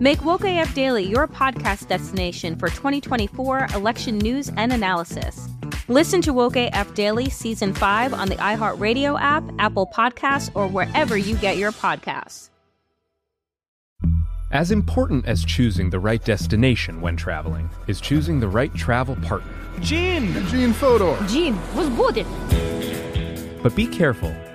Make Woke AF Daily your podcast destination for 2024 election news and analysis. Listen to Woke AF Daily Season 5 on the iHeartRadio app, Apple Podcasts, or wherever you get your podcasts. As important as choosing the right destination when traveling is choosing the right travel partner. Gene! Gene Fodor! Gene, was good. But be careful,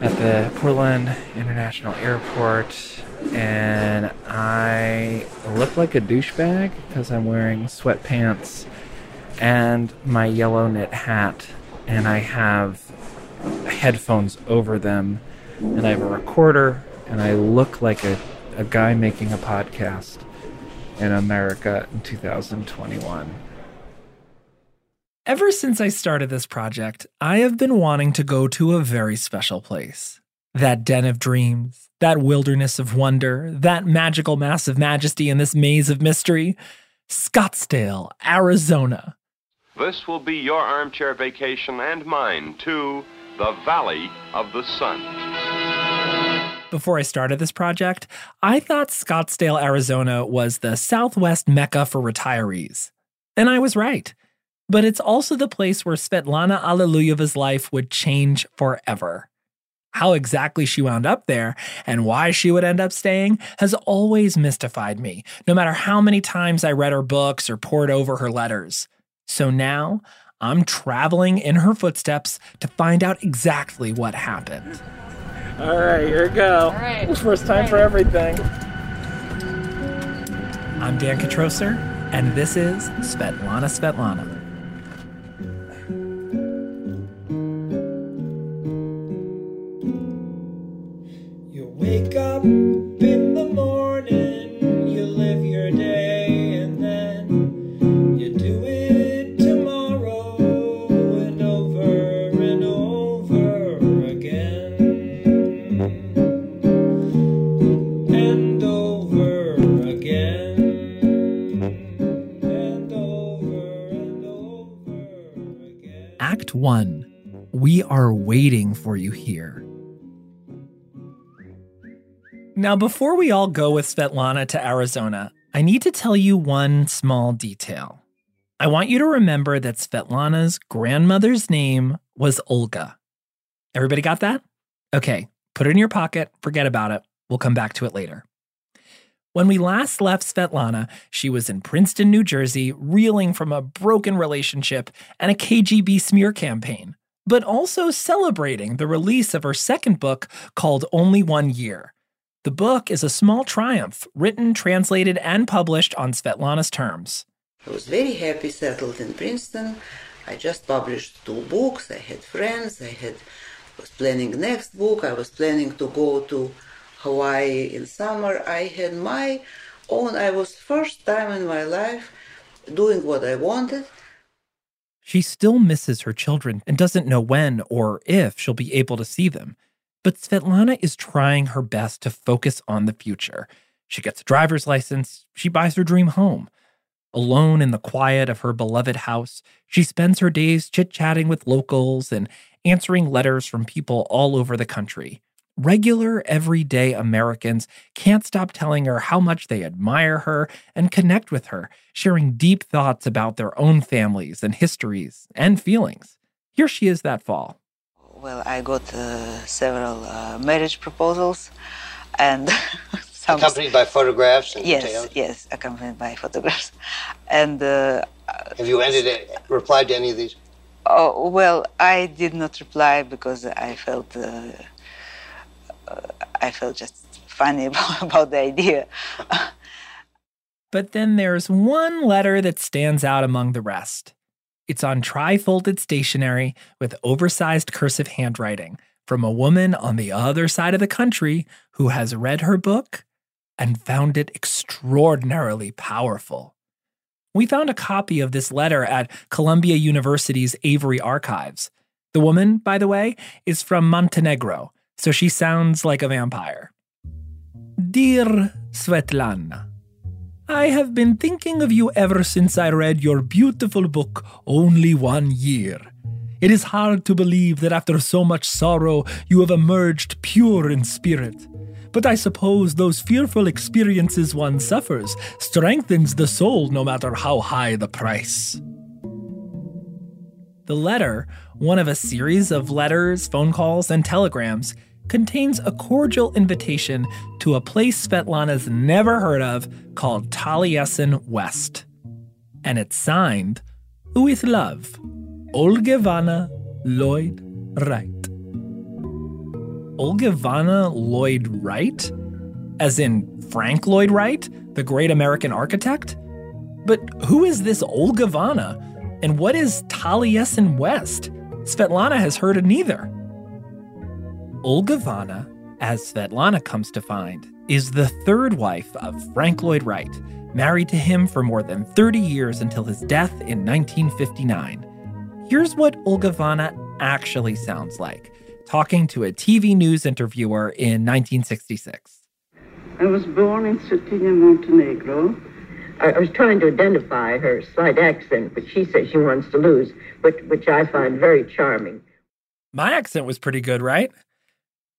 at the Portland International Airport and I look like a douchebag because I'm wearing sweatpants and my yellow knit hat, and I have headphones over them, and I have a recorder, and I look like a, a guy making a podcast in America in 2021. Ever since I started this project, I have been wanting to go to a very special place. That den of dreams that wilderness of wonder, that magical mass of majesty in this maze of mystery. Scottsdale, Arizona. This will be your armchair vacation and mine to the Valley of the Sun. Before I started this project, I thought Scottsdale, Arizona was the Southwest Mecca for retirees. And I was right. But it's also the place where Svetlana Alliluyeva's life would change forever. How exactly she wound up there and why she would end up staying has always mystified me, no matter how many times I read her books or pored over her letters. So now I'm traveling in her footsteps to find out exactly what happened. All right, here we go. All right. First time for everything. I'm Dan Kitrosser, and this is Svetlana Svetlana. 1 We are waiting for you here. Now, before we all go with Svetlana to Arizona, I need to tell you one small detail. I want you to remember that Svetlana's grandmother's name was Olga. Everybody got that? Okay, put it in your pocket, forget about it. We'll come back to it later. When we last left Svetlana, she was in Princeton, New Jersey, reeling from a broken relationship and a KGB smear campaign, but also celebrating the release of her second book called Only One Year the book is a small triumph, written, translated, and published on Svetlana's terms. I was very happy settled in Princeton. I just published two books. I had friends. I had was planning next book. I was planning to go to Hawaii in summer. I had my own. I was first time in my life doing what I wanted. She still misses her children and doesn't know when or if she'll be able to see them. But Svetlana is trying her best to focus on the future. She gets a driver's license, she buys her dream home. Alone in the quiet of her beloved house, she spends her days chit chatting with locals and answering letters from people all over the country, Regular, everyday Americans can't stop telling her how much they admire her and connect with her, sharing deep thoughts about their own families and histories and feelings. Here she is that fall. Well, I got uh, several uh, marriage proposals, and some Accompanied by photographs and yes, details? yes, accompanied by photographs, and uh, Have you ended it, replied to any of these? oh well, I did not reply because I felt uh, uh, Uh, I felt just funny about, about the idea. But then there's one letter that stands out among the rest. It's on tri-folded stationery with oversized cursive handwriting from a woman on the other side of the country who has read her book and found it extraordinarily powerful. We found a copy of this letter at Columbia University's Avery Archives. The woman, by the way, is from Montenegro, so she sounds like a vampire. Dear Svetlana, I have been thinking of you ever since I read your beautiful book, Only One Year. It is hard to believe that after so much sorrow you have emerged pure in spirit. But I suppose those fearful experiences one suffers strengthens the soul no matter how high the price. The letter, one of a series of letters, phone calls, and telegrams, contains a cordial invitation to a place Svetlana's never heard of called Taliesin West. And it's signed, with love, Olgivanna Lloyd Wright. Olgivanna Lloyd Wright? As in Frank Lloyd Wright, the great American architect? But who is this Olgivanna? And what is Taliesin West? Svetlana has heard of neither. Olgivanna, as Svetlana comes to find, is the third wife of Frank Lloyd Wright, married to him for more than 30 years until his death in 1959. Here's what Olgivanna actually sounds like, talking to a TV news interviewer in 1966. I was born in Cetinje, Montenegro. I, I was trying to identify her slight accent, but she says she wants to lose, which, which I find very charming. My accent was pretty good, right?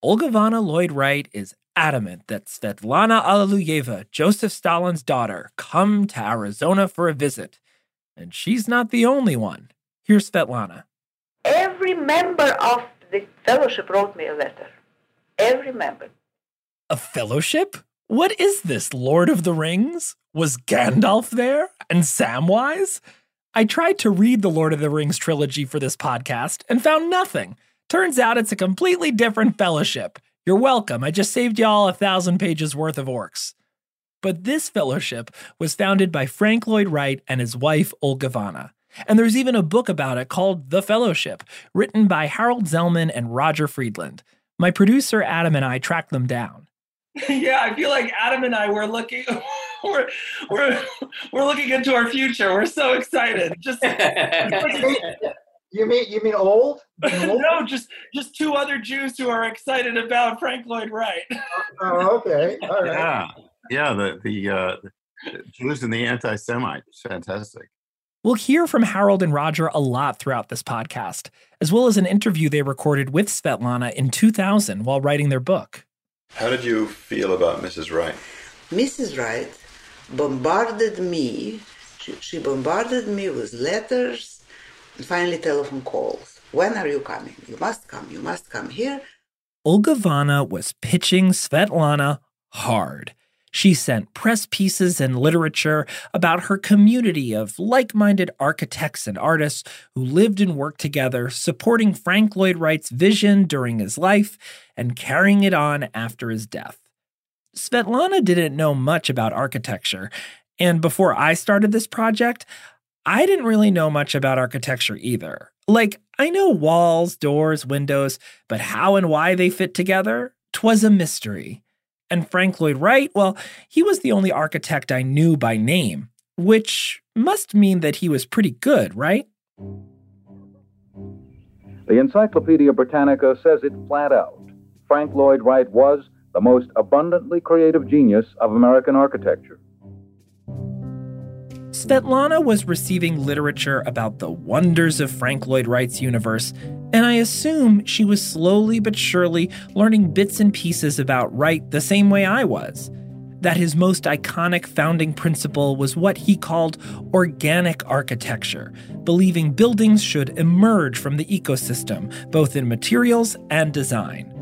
Olgivanna Lloyd Wright is adamant that Svetlana Alliluyeva, Joseph Stalin's daughter, come to Arizona for a visit. And she's not the only one. Here's Svetlana. Every member of the fellowship wrote me a letter. Every member. A fellowship? What is this, Lord of the Rings? Was Gandalf there? And Samwise? I tried to read the Lord of the Rings trilogy for this podcast and found nothing. Turns out it's a completely different fellowship. You're welcome. I just saved y'all a thousand pages worth of orcs. But this fellowship was founded by Frank Lloyd Wright and his wife, Olgivanna. And there's even a book about it called The Fellowship, written by Harold Zellman and Roger Friedland. My producer Adam and I tracked them down. yeah, I feel like Adam and I were looking we're we're we're looking into our future. We're so excited. Just You mean you mean old? no, just just two other Jews who are excited about Frank Lloyd Wright. Oh, okay. All right. Yeah, yeah. The the, uh, the Jews and the anti-Semites. Fantastic. We'll hear from Harold and Roger a lot throughout this podcast, as well as an interview they recorded with Svetlana in 2000 while writing their book. How did you feel about Mrs. Wright? Mrs. Wright bombarded me. She, she bombarded me with letters and finally telephone calls. When are you coming? You must come. You must come here. Olgivanna was pitching Svetlana hard. She sent press pieces and literature about her community of like minded architects and artists who lived and worked together, supporting Frank Lloyd Wright's vision during his life and carrying it on after his death. Svetlana didn't know much about architecture, and before I started this project, I didn't really know much about architecture either. Like, I know walls, doors, windows, but how and why they fit together? Twas a mystery. And Frank Lloyd Wright, well, he was the only architect I knew by name, which must mean that he was pretty good, right? The Encyclopedia Britannica says it flat out. Frank Lloyd Wright was the most abundantly creative genius of American architecture. Svetlana was receiving literature about the wonders of Frank Lloyd Wright's universe And I assume she was slowly but surely learning bits and pieces about Wright the same way I was. That his most iconic founding principle was what he called organic architecture, believing buildings should emerge from the ecosystem, both in materials and design.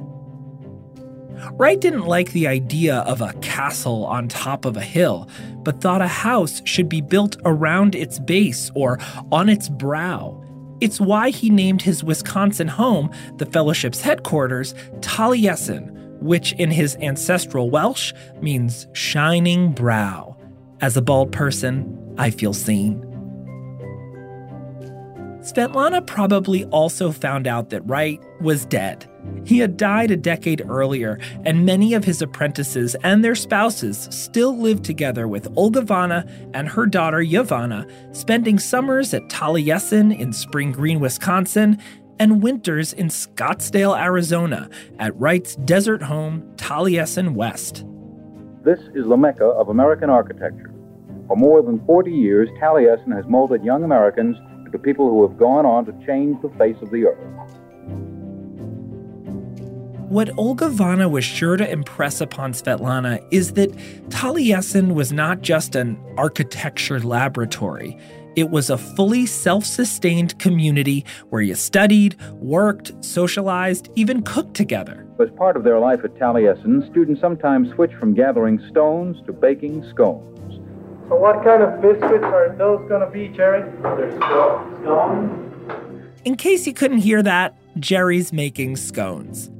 Wright didn't like the idea of a castle on top of a hill, but thought a house should be built around its base or on its brow. It's why he named his Wisconsin home, the fellowship's headquarters, Taliesin, which in his ancestral Welsh means shining brow. As a bald person, I feel seen. Svetlana probably also found out that Wright was dead. He had died a decade earlier, and many of his apprentices and their spouses still lived together with Olgivanna and her daughter Yvonne, spending summers at Taliesin in Spring Green, Wisconsin, and winters in Scottsdale, Arizona, at Wright's desert home, Taliesin West. This is the mecca of American architecture. For more than 40 years, Taliesin has molded young Americans people who have gone on to change the face of the earth. What Olgivanna was sure to impress upon Svetlana is that Taliesin was not just an architecture laboratory. It was a fully self sustained community where you studied, worked, socialized, even cooked together. As part of their life at Taliesin, students sometimes switch from gathering stones to baking scones. So what kind of biscuits are those going to be, Jerry? They're scones. In case you couldn't hear that, Jerry's making scones.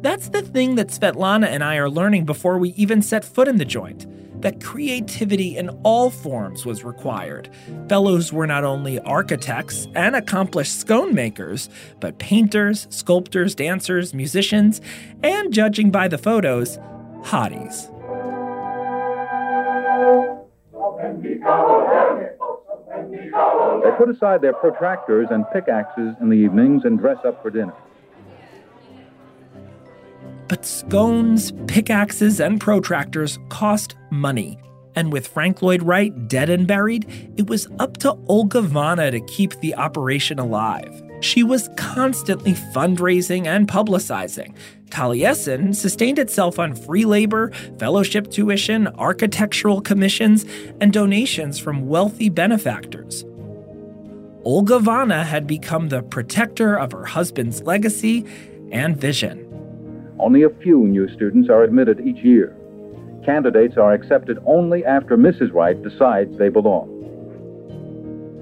That's the thing that Svetlana and I are learning before we even set foot in the joint that creativity in all forms was required. Fellows were not only architects and accomplished scone makers, but painters, sculptors, dancers, musicians, and judging by the photos, hotties. They put aside their protractors and pickaxes in the evenings and dress up for dinner. But scones, pickaxes, and protractors cost money. And with Frank Lloyd Wright dead and buried, it was up to Olgivanna to keep the operation alive. She was constantly fundraising and publicizing. Taliesin sustained itself on free labor, fellowship tuition, architectural commissions, and donations from wealthy benefactors. Olgivanna had become the protector of her husband's legacy and vision. Only a few new students are admitted each year. Candidates are accepted only after Mrs. Wright decides they belong.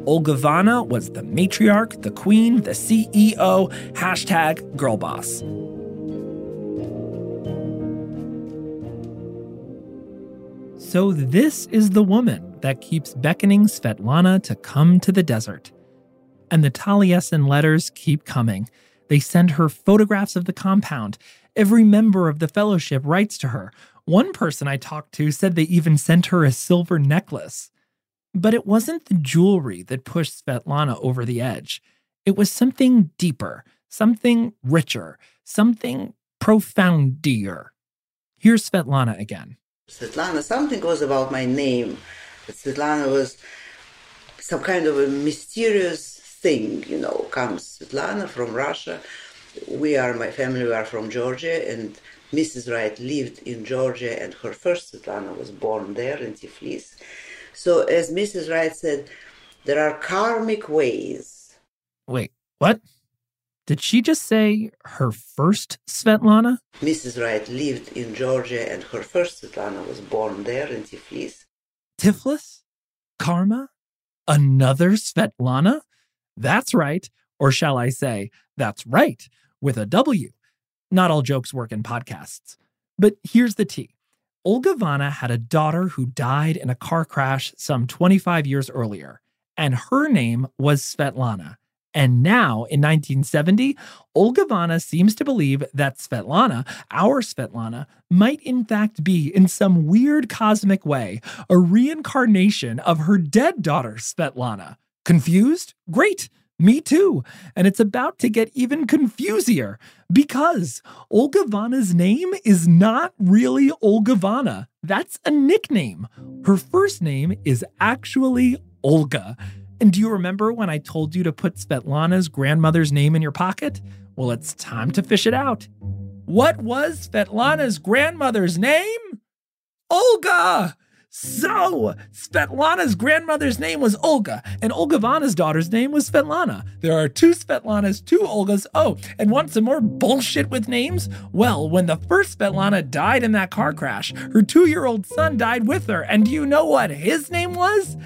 Olgivanna was the matriarch, the queen, the CEO, hashtag girlboss. So, this is the woman that keeps beckoning Svetlana to come to the desert. And the Taliesin letters keep coming. They send her photographs of the compound. Every member of the fellowship writes to her. One person I talked to said they even sent her a silver necklace. But it wasn't the jewelry that pushed Svetlana over the edge. It was something deeper, something richer, something profounder. Here's Svetlana again. Svetlana, something was about my name. Svetlana was some kind of a mysterious thing, you know, comes Svetlana from Russia. We are, my family, we are from Georgia, and Mrs. Wright lived in Georgia, and her first Svetlana was born there in Tiflis. So, as Mrs. Wright said, there are karmic ways. Wait, what? Did she just say her first Svetlana? Mrs. Wright lived in Georgia, and her first Svetlana was born there in Tiflis. Tiflis? Karma? Another Svetlana? That's right. Or shall I say, that's right, with a W. Not all jokes work in podcasts. But here's the tea Olgivanna had a daughter who died in a car crash some 25 years earlier, and her name was Svetlana. And now, in 1970, Olgivanna seems to believe that Svetlana, our Svetlana, might in fact be, in some weird cosmic way, a reincarnation of her dead daughter, Svetlana. Confused? Great! Me too. And it's about to get even confusier because Olgivanna's name is not really Olgivanna. That's a nickname. Her first name is actually Olga. And do you remember when I told you to put Svetlana's grandmother's name in your pocket? Well, it's time to fish it out. What was Svetlana's grandmother's name? Olga! So, Svetlana's grandmother's name was Olga, and Olgivanna's daughter's name was Svetlana. There are two Svetlanas, two Olgas. Oh, and want some more bullshit with names? Well, when the first Svetlana died in that car crash, her two year old son died with her, and do you know what his name was?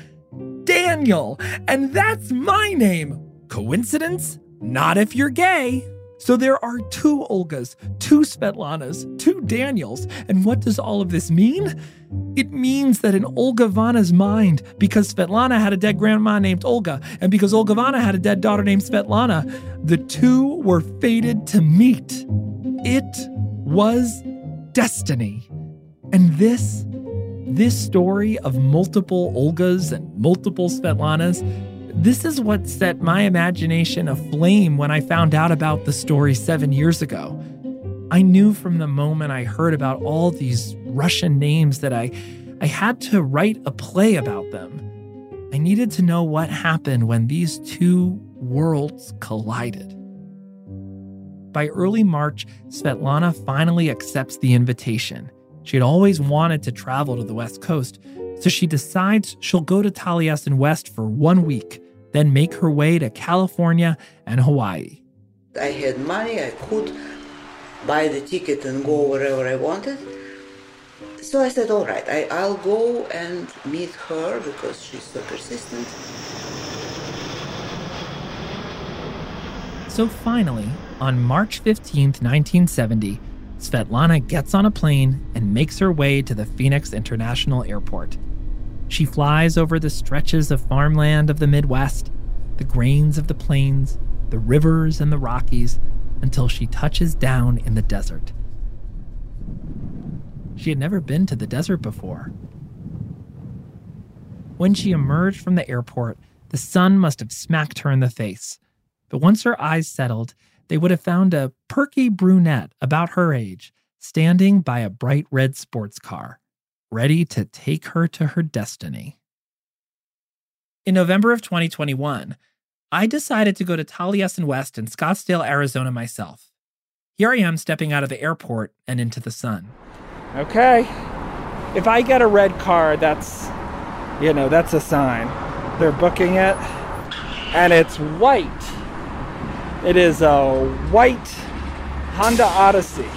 Daniel. And that's my name. Coincidence? Not if you're gay. So there are two Olgas, two Svetlanas, two Daniels. And what does all of this mean? It means that in Olgivanna's mind, because Svetlana had a dead grandma named Olga, and because Olgivanna had a dead daughter named Svetlana, the two were fated to meet. It was destiny. And this, this story of multiple Olgas and multiple Svetlanas, this is what set my imagination aflame when I found out about the story seven years ago. I knew from the moment I heard about all these Russian names that I, I had to write a play about them. I needed to know what happened when these two worlds collided. By early March, Svetlana finally accepts the invitation. She had always wanted to travel to the West Coast, so she decides she'll go to Taliesin West for one week, then make her way to California and Hawaii. I had money, I could buy the ticket and go wherever I wanted. So I said, all right, I, I'll go and meet her because she's so persistent. So finally, on March 15th, 1970, Svetlana gets on a plane and makes her way to the Phoenix International Airport. She flies over the stretches of farmland of the Midwest, the grains of the plains, the rivers and the Rockies, until she touches down in the desert. She had never been to the desert before. When she emerged from the airport, the sun must have smacked her in the face. But once her eyes settled, they would have found a perky brunette about her age standing by a bright red sports car, ready to take her to her destiny. In November of 2021, I decided to go to Taliesin West in Scottsdale, Arizona myself. Here I am stepping out of the airport and into the sun. Okay. If I get a red car, that's, you know, that's a sign. They're booking it, and it's white. It is a white Honda Odyssey.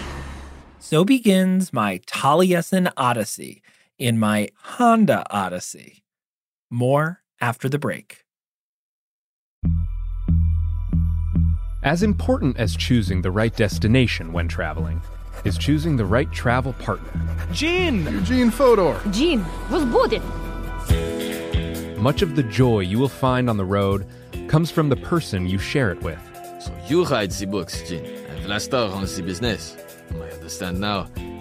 So begins my Taliesin Odyssey in my Honda Odyssey. More after the break. As important as choosing the right destination when traveling is choosing the right travel partner. Gene! Eugene Fodor! Gene, was it! Much of the joy you will find on the road comes from the person you share it with. So you write the books, Gene. I've last hour on the business. I understand now.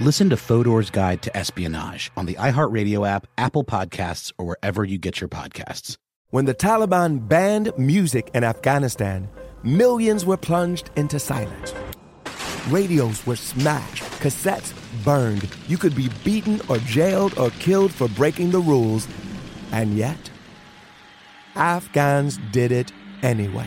Listen to Fodor's Guide to Espionage on the iHeartRadio app, Apple Podcasts, or wherever you get your podcasts. When the Taliban banned music in Afghanistan, millions were plunged into silence. Radios were smashed, cassettes burned. You could be beaten or jailed or killed for breaking the rules. And yet, Afghans did it anyway.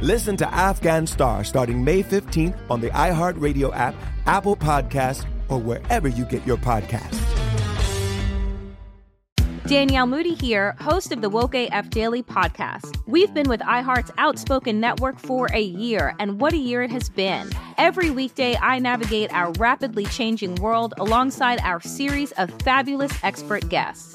Listen to Afghan Star starting May 15th on the iHeartRadio app, Apple Podcasts, or wherever you get your podcasts. Danielle Moody here, host of the Woke AF Daily podcast. We've been with iHeart's Outspoken Network for a year, and what a year it has been. Every weekday, I navigate our rapidly changing world alongside our series of fabulous expert guests.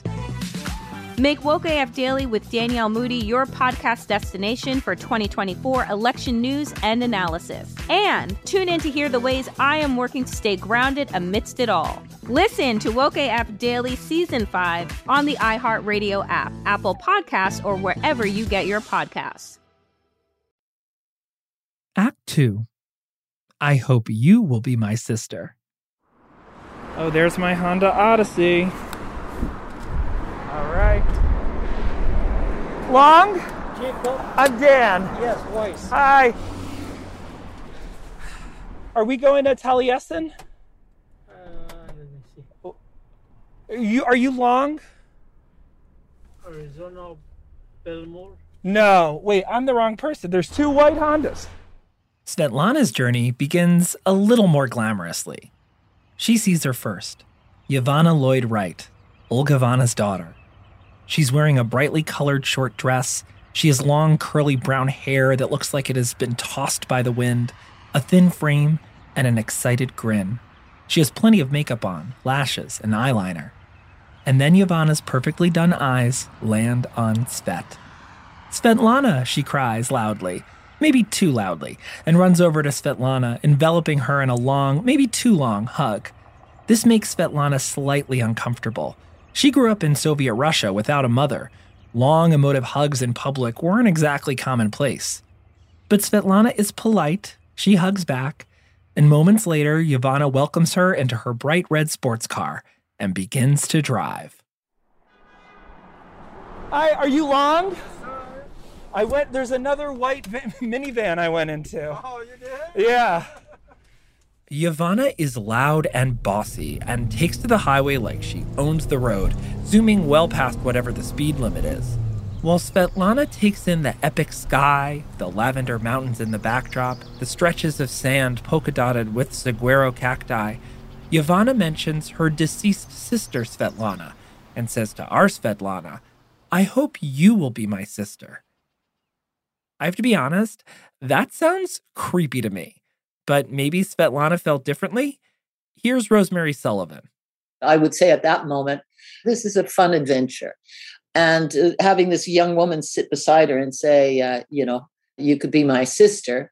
Make Woke AF Daily with Danielle Moody your podcast destination for 2024 election news and analysis. And tune in to hear the ways I am working to stay grounded amidst it all. Listen to Woke AF Daily Season 5 on the iHeartRadio app, Apple Podcasts, or wherever you get your podcasts. Act 2 I hope you will be my sister. Oh, there's my Honda Odyssey. All right. Long? I'm Dan. Yes, voice. Hi. Are we going to Taliesin? Uh, let me see. Are you are you long? Arizona, Belmore. No, wait, I'm the wrong person. There's two white Hondas. Svetlana's journey begins a little more glamorously. She sees her first, Yvonne Lloyd Wright, Olgivanna's daughter. She's wearing a brightly colored short dress. She has long, curly brown hair that looks like it has been tossed by the wind, a thin frame, and an excited grin. She has plenty of makeup on, lashes, and eyeliner. And then Yvonne's perfectly done eyes land on Svet. Svetlana, she cries loudly, maybe too loudly, and runs over to Svetlana, enveloping her in a long, maybe too long, hug. This makes Svetlana slightly uncomfortable. She grew up in Soviet Russia without a mother. Long, emotive hugs in public weren't exactly commonplace. But Svetlana is polite, she hugs back, and moments later, Yvonne welcomes her into her bright red sports car and begins to drive. Hi, are you long? I went, there's another white minivan I went into. Oh, you did? Yeah. Iovanna is loud and bossy and takes to the highway like she owns the road, zooming well past whatever the speed limit is. While Svetlana takes in the epic sky, the lavender mountains in the backdrop, the stretches of sand polka dotted with saguaro cacti, Iovanna mentions her deceased sister Svetlana and says to our Svetlana, I hope you will be my sister. I have to be honest, that sounds creepy to me but maybe Svetlana felt differently. Here's Rosemary Sullivan. I would say at that moment, this is a fun adventure. And uh, having this young woman sit beside her and say, uh, you know, you could be my sister,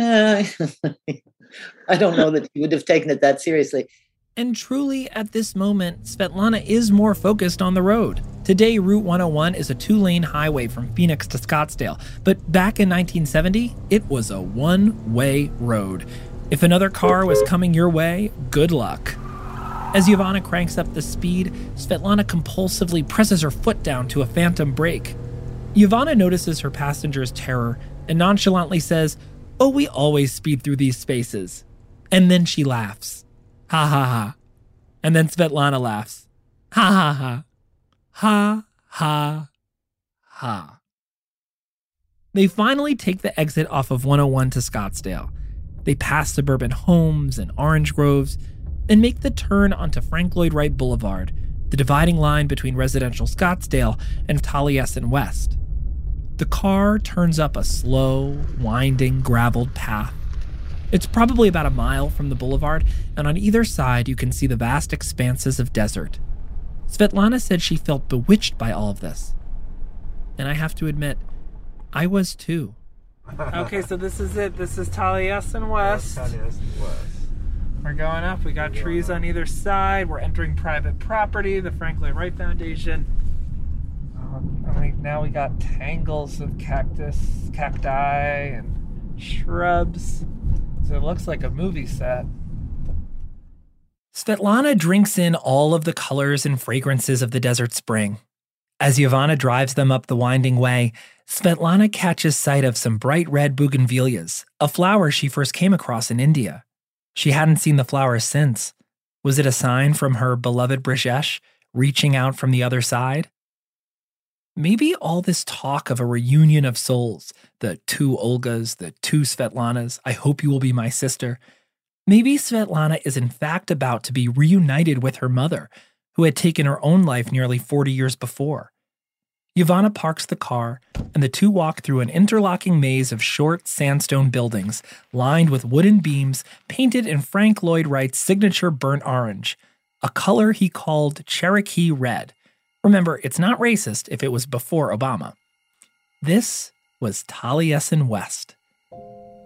uh, I don't know that she would have taken it that seriously. And truly, at this moment, Svetlana is more focused on the road. Today, Route 101 is a two lane highway from Phoenix to Scottsdale, but back in 1970, it was a one way road. If another car was coming your way, good luck. As Yvonne cranks up the speed, Svetlana compulsively presses her foot down to a phantom brake. Yvonne notices her passenger's terror and nonchalantly says, Oh, we always speed through these spaces. And then she laughs. Ha ha ha. And then Svetlana laughs. Ha ha ha. Ha ha ha. They finally take the exit off of 101 to Scottsdale. They pass suburban homes and orange groves and make the turn onto Frank Lloyd Wright Boulevard, the dividing line between residential Scottsdale and Taliesin West. The car turns up a slow, winding, graveled path. It's probably about a mile from the boulevard, and on either side you can see the vast expanses of desert. Svetlana said she felt bewitched by all of this. And I have to admit, I was too. okay, so this is it. This is Taliesin West. Taliesin West. We're going up. We got trees on either side. We're entering private property, the Frank Lloyd Wright Foundation. Um, and we, now we got tangles of cactus, cacti, and shrubs. So it looks like a movie set. Svetlana drinks in all of the colors and fragrances of the desert spring. As Yvonne drives them up the winding way, Svetlana catches sight of some bright red bougainvilleas, a flower she first came across in India. She hadn't seen the flowers since. Was it a sign from her beloved Brajesh reaching out from the other side? Maybe all this talk of a reunion of souls, the two Olgas, the two Svetlanas, I hope you will be my sister. Maybe Svetlana is in fact about to be reunited with her mother, who had taken her own life nearly 40 years before. Yvonne parks the car, and the two walk through an interlocking maze of short sandstone buildings lined with wooden beams painted in Frank Lloyd Wright's signature burnt orange, a color he called Cherokee red. Remember, it's not racist if it was before Obama. This was Taliesin West.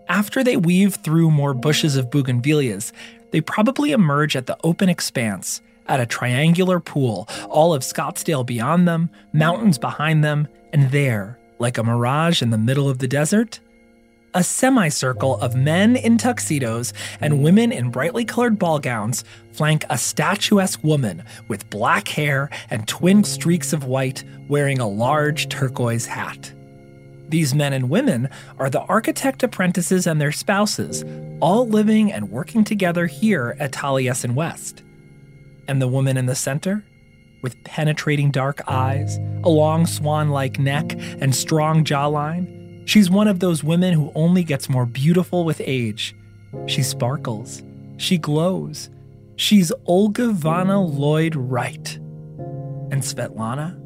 After they weave through more bushes of bougainvilleas, they probably emerge at the open expanse, at a triangular pool, all of Scottsdale beyond them, mountains behind them, and there, like a mirage in the middle of the desert, a semicircle of men in tuxedos and women in brightly colored ball gowns flank a statuesque woman with black hair and twin streaks of white wearing a large turquoise hat. These men and women are the architect apprentices and their spouses, all living and working together here at Taliesin West. And the woman in the center? With penetrating dark eyes, a long swan like neck, and strong jawline, she's one of those women who only gets more beautiful with age. She sparkles. She glows. She's Olgivanna Lloyd Wright. And Svetlana?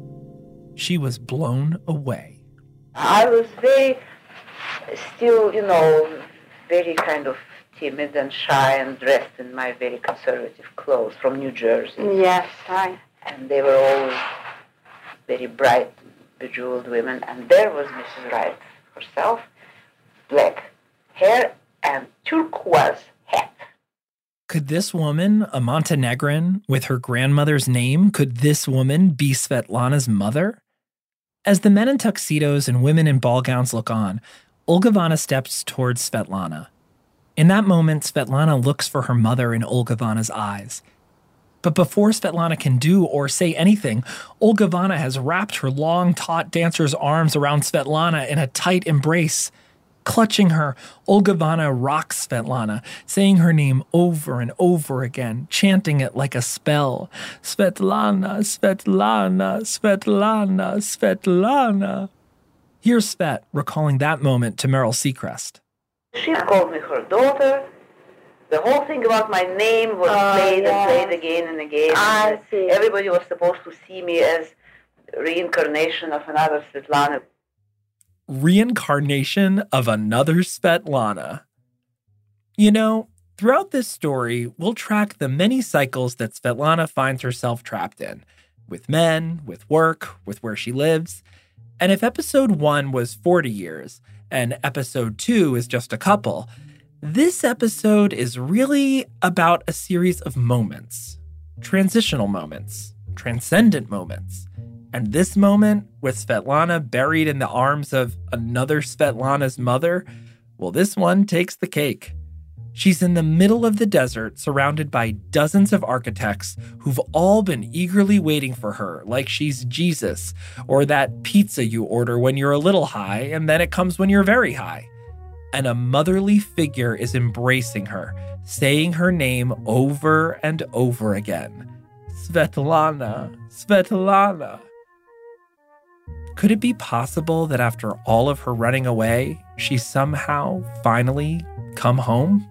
She was blown away. I was very, still, you know, very kind of timid and shy and dressed in my very conservative clothes from New Jersey. Yes, I. And they were all very bright, bejeweled women. And there was Mrs. Wright herself, black hair and turquoise hat. Could this woman, a Montenegrin with her grandmother's name, could this woman be Svetlana's mother? As the men in tuxedos and women in ball gowns look on, Olgivanna steps towards Svetlana. In that moment, Svetlana looks for her mother in Olgivanna's eyes. But before Svetlana can do or say anything, Olga has wrapped her long, taut dancer's arms around Svetlana in a tight embrace. Clutching her, Olgivanna rocks Svetlana, saying her name over and over again, chanting it like a spell Svetlana, Svetlana, Svetlana, Svetlana. Here's Svet recalling that moment to Meryle Secrest. She called me her daughter. The whole thing about my name was Oh, played yes. and played again and again. I and uh, see. Everybody was supposed to see me as reincarnation of another Svetlana. reincarnation of another Svetlana. You know, throughout this story, we'll track the many cycles that Svetlana finds herself trapped in with men, with work, with where she lives. And if episode one was 40 years and episode two is just a couple, this episode is really about a series of moments transitional moments, transcendent moments. And this moment with Svetlana buried in the arms of another Svetlana's mother, well, this one takes the cake. She's in the middle of the desert, surrounded by dozens of architects who've all been eagerly waiting for her, like she's Jesus, or that pizza you order when you're a little high and then it comes when you're very high. And a motherly figure is embracing her, saying her name over and over again Svetlana, Svetlana. Could it be possible that after all of her running away, she somehow finally come home?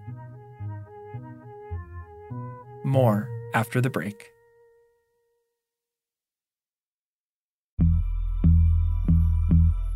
More after the break.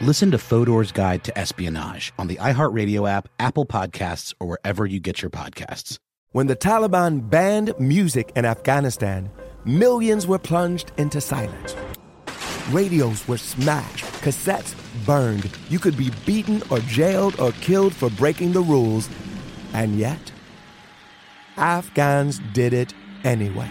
Listen to Fodor's Guide to Espionage on the iHeartRadio app, Apple Podcasts, or wherever you get your podcasts. When the Taliban banned music in Afghanistan, millions were plunged into silence. Radios were smashed, cassettes burned. You could be beaten or jailed or killed for breaking the rules. And yet, Afghans did it anyway.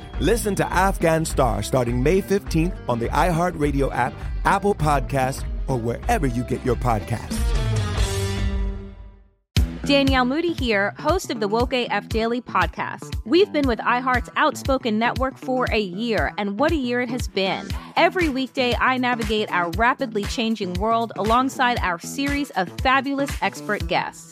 Listen to Afghan Star starting May 15th on the iHeartRadio app, Apple Podcasts, or wherever you get your podcasts. Danielle Moody here, host of the Woke AF Daily podcast. We've been with iHeart's Outspoken Network for a year, and what a year it has been. Every weekday, I navigate our rapidly changing world alongside our series of fabulous expert guests.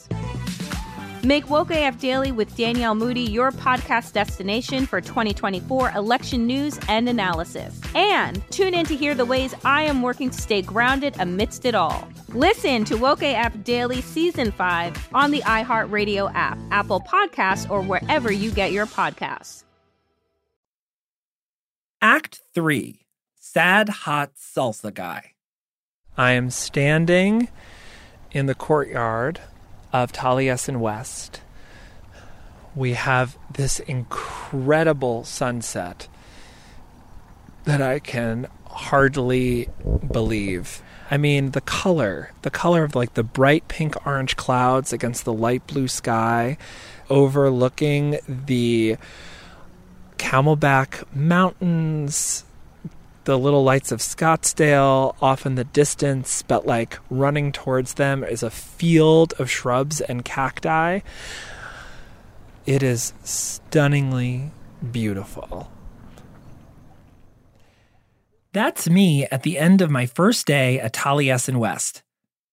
Make Woke AF Daily with Danielle Moody your podcast destination for 2024 election news and analysis. And tune in to hear the ways I am working to stay grounded amidst it all. Listen to Woke AF Daily Season 5 on the iHeartRadio app, Apple Podcasts, or wherever you get your podcasts. Act 3 Sad Hot Salsa Guy. I am standing in the courtyard of Taliesin West. We have this incredible sunset that I can hardly believe. I mean, the color, the color of like the bright pink orange clouds against the light blue sky, overlooking the Camelback Mountains, the little lights of Scottsdale off in the distance, but like running towards them is a field of shrubs and cacti. It is stunningly beautiful. That's me at the end of my first day at Taliesin West.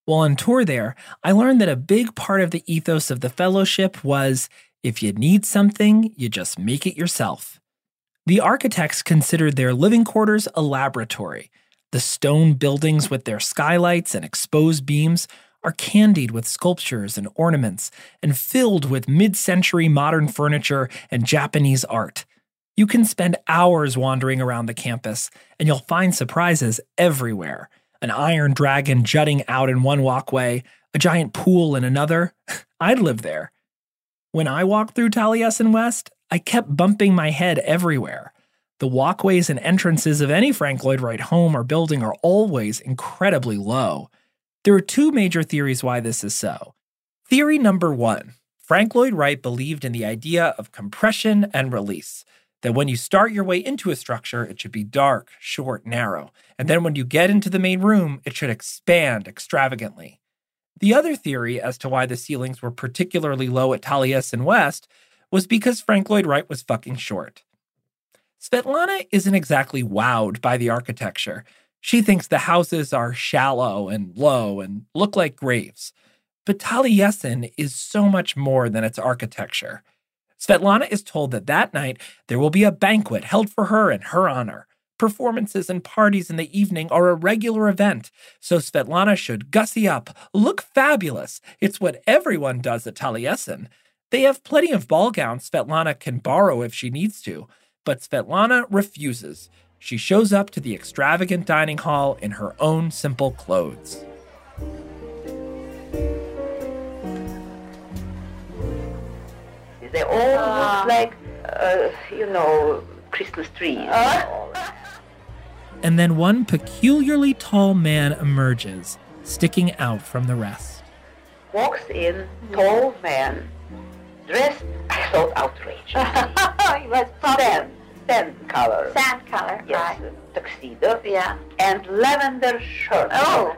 While on tour there, I learned that a big part of the ethos of the fellowship was if you need something, you just make it yourself. The architects considered their living quarters a laboratory. The stone buildings with their skylights and exposed beams are candied with sculptures and ornaments and filled with mid century modern furniture and Japanese art. You can spend hours wandering around the campus, and you'll find surprises everywhere. An iron dragon jutting out in one walkway, a giant pool in another. I'd live there. When I walked through Taliesin West, I kept bumping my head everywhere. The walkways and entrances of any Frank Lloyd Wright home or building are always incredibly low. There are two major theories why this is so. Theory number one Frank Lloyd Wright believed in the idea of compression and release. That when you start your way into a structure, it should be dark, short, narrow. And then when you get into the main room, it should expand extravagantly. The other theory as to why the ceilings were particularly low at Taliesin West was because Frank Lloyd Wright was fucking short. Svetlana isn't exactly wowed by the architecture. She thinks the houses are shallow and low and look like graves. But Taliesin is so much more than its architecture. Svetlana is told that that night there will be a banquet held for her in her honor. Performances and parties in the evening are a regular event, so Svetlana should gussy up, look fabulous. It's what everyone does at Taliesin. They have plenty of ball gowns Svetlana can borrow if she needs to, but Svetlana refuses. She shows up to the extravagant dining hall in her own simple clothes. They all look like, uh, you know, Christmas trees. And then one peculiarly tall man emerges, sticking out from the rest. Walks in, tall man, dressed, I thought, outrageous. he was sand, sand color. Sand color, Yes, right. tuxedo. Yeah. And lavender shirt. Oh.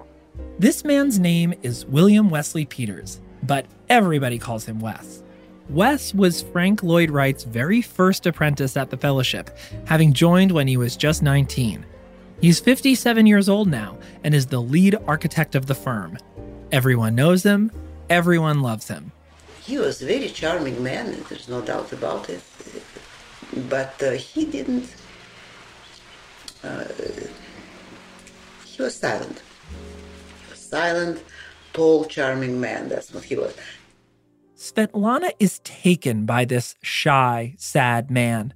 This man's name is William Wesley Peters, but everybody calls him Wes. Wes was Frank Lloyd Wright's very first apprentice at the fellowship, having joined when he was just 19. He's 57 years old now and is the lead architect of the firm. Everyone knows him, everyone loves him. He was a very charming man, there's no doubt about it. But uh, he didn't. Uh, he was silent. He was silent, tall, charming man. That's what he was. Svetlana is taken by this shy, sad man.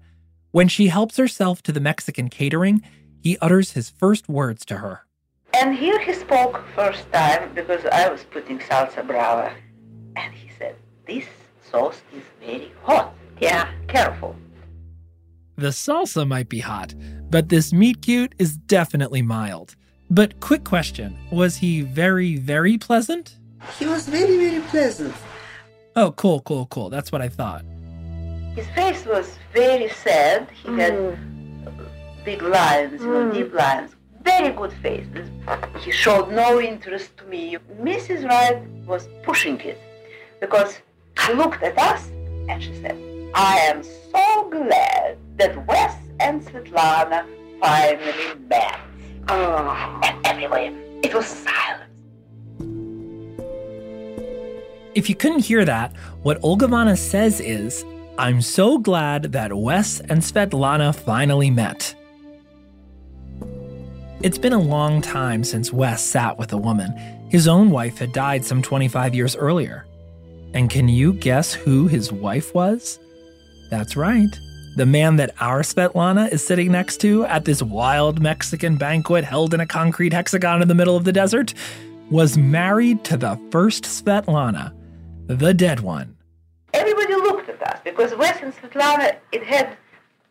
When she helps herself to the Mexican catering, he utters his first words to her. And here he spoke first time because I was putting salsa brava. And he said, This sauce is very hot. Yeah, careful. The salsa might be hot, but this meet cute is definitely mild. But quick question was he very, very pleasant? He was very, very pleasant. Oh, cool, cool, cool. That's what I thought. His face was very sad. He had mm. big lines, you know, mm. deep lines. Very good face. He showed no interest to me. Mrs. Wright was pushing it because she looked at us and she said, I am so glad that Wes and Svetlana finally met. Oh. And everywhere it was silent. If you couldn't hear that, what Olga Olgivanna says is, I'm so glad that Wes and Svetlana finally met. It's been a long time since Wes sat with a woman. His own wife had died some 25 years earlier. And can you guess who his wife was? That's right. The man that our Svetlana is sitting next to at this wild Mexican banquet held in a concrete hexagon in the middle of the desert was married to the first Svetlana, the dead one. Everybody looked at us because Wes and Svetlana, it had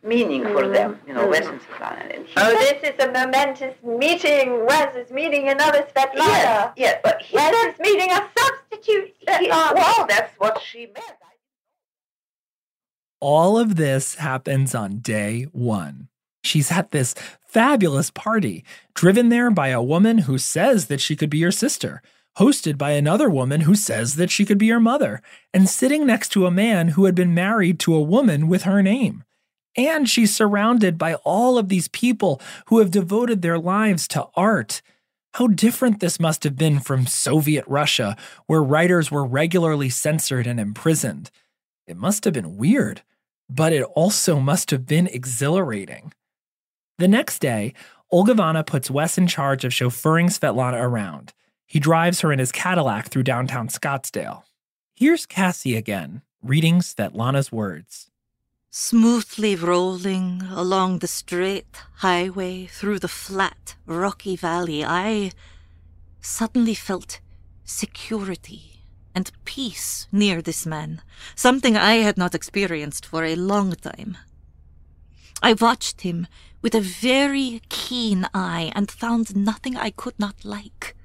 meaning for mm-hmm. them, you know, mm-hmm. Wes and Svetlana. And Oh, said- this is a momentous meeting. Wes is meeting another Svetlana. Yes, yes, but he Wes said- is meeting a substitute He- uh, Svetlana. well, that's what she meant. All of this happens on day one. She's at this fabulous party, driven there by a woman who says that she could be your sister, hosted by another woman who says that she could be your mother, and sitting next to a man who had been married to a woman with her name. And she's surrounded by all of these people who have devoted their lives to art. How different this must have been from Soviet Russia, where writers were regularly censored and imprisoned. It must have been weird, but it also must have been exhilarating. The next day, Olgivanna puts Wes in charge of chauffeuring Svetlana around. He drives her in his Cadillac through downtown Scottsdale. Here's Cassie again, reading Svetlana's words. Smoothly rolling along the straight highway through the flat, rocky valley, I suddenly felt security and peace near this man, something I had not experienced for a long time. I watched him with a very keen eye and found nothing I could not like.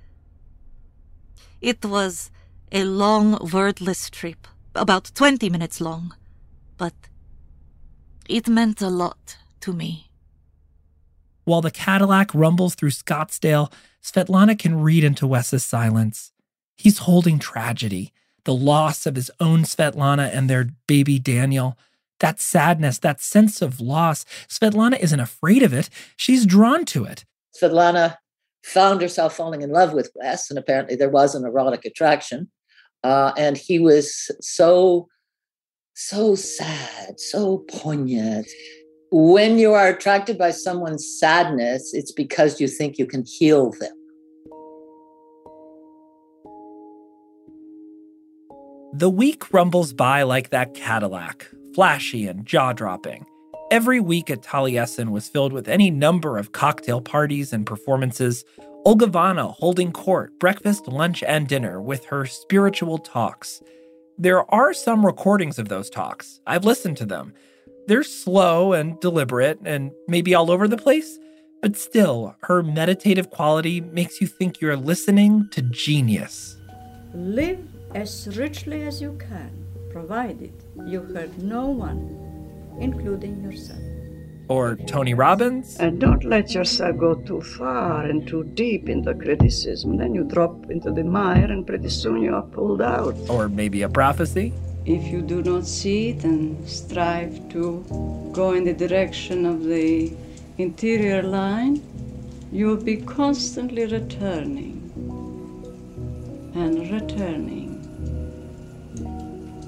It was a long, wordless trip, about 20 minutes long, but it meant a lot to me. While the Cadillac rumbles through Scottsdale, Svetlana can read into Wes's silence. He's holding tragedy, the loss of his own Svetlana and their baby Daniel. That sadness, that sense of loss, Svetlana isn't afraid of it. She's drawn to it. Svetlana found herself falling in love with Wes, and apparently there was an erotic attraction. Uh, and he was so, so sad, so poignant. When you are attracted by someone's sadness, it's because you think you can heal them. The week rumbles by like that Cadillac, flashy and jaw dropping. Every week at Taliesin was filled with any number of cocktail parties and performances. Olgivanna holding court, breakfast, lunch, and dinner with her spiritual talks. There are some recordings of those talks. I've listened to them. They're slow and deliberate and maybe all over the place, But still, her meditative quality makes you think you're listening to genius. Live as richly as you can, provided you hurt no one, including yourself. Or Tony Robbins. And don't let yourself go too far and too deep in the criticism. Then you drop into the mire and pretty soon you are pulled out. Or maybe a prophecy. If you do not see it and strive to go in the direction of the interior line, you will be constantly returning and returning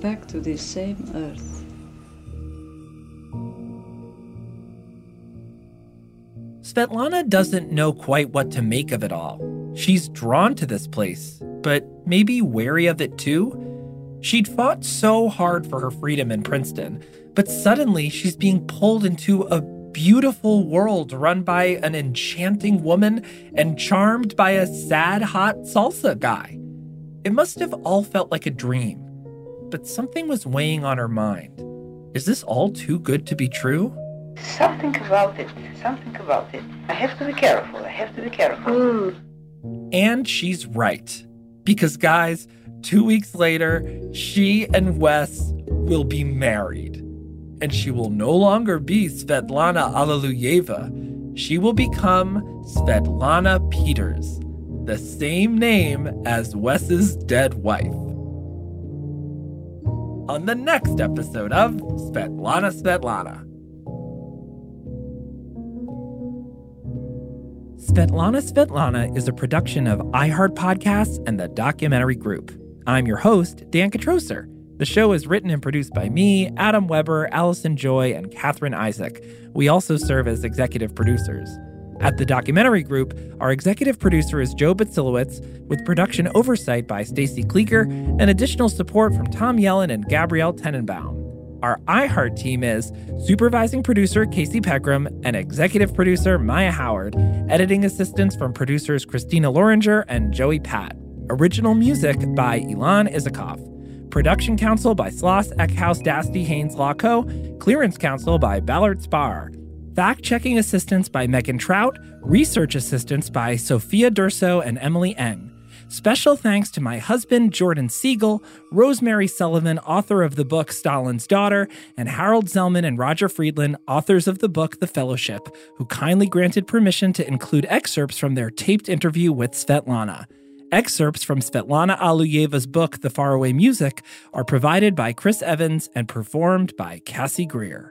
back to the same earth. Svetlana doesn't know quite what to make of it all. She's drawn to this place, but maybe wary of it too. She'd fought so hard for her freedom in Princeton, but suddenly she's being pulled into a beautiful world run by an enchanting woman and charmed by a sad, hot salsa guy. It must have all felt like a dream, but something was weighing on her mind. Is this all too good to be true? Something about it. Something about it. I have to be careful. I have to be careful. Hmm. And she's right. Because, guys, two weeks later, she and Wes will be married. And she will no longer be Svetlana Alliluyeva. She will become Svetlana Peters, the same name as Wes's dead wife. On the next episode of Svetlana Svetlana. Svetlana Svetlana is a production of iHeart Podcasts and the Documentary Group. I'm your host, Dan Katroser. The show is written and produced by me, Adam Weber, Allison Joy, and Catherine Isaac. We also serve as executive producers. At the Documentary Group, our executive producer is Joe Batsilowitz, with production oversight by Stacy Kleeker and additional support from Tom Yellen and Gabrielle Tenenbaum. Our iHeart team is supervising producer Casey Peckram and executive producer Maya Howard, editing assistance from producers Christina Loringer and Joey Pat. Original music by Ilan Isakov. Production counsel by Sloss Eckhouse Dasti Haynes Lawco. Clearance counsel by Ballard Spahr. Fact checking assistance by Megan Trout. Research assistance by Sophia Durso and Emily Eng. Special thanks to my husband, Jordan Siegel, Rosemary Sullivan, author of the book Stalin's Daughter, and Harold Zellman and Roger Friedland, authors of the book The Fellowship, who kindly granted permission to include excerpts from their taped interview with Svetlana. Excerpts from Svetlana Alliluyeva's book, The Faraway Music, are provided by Chris Evans and performed by Cassie Greer.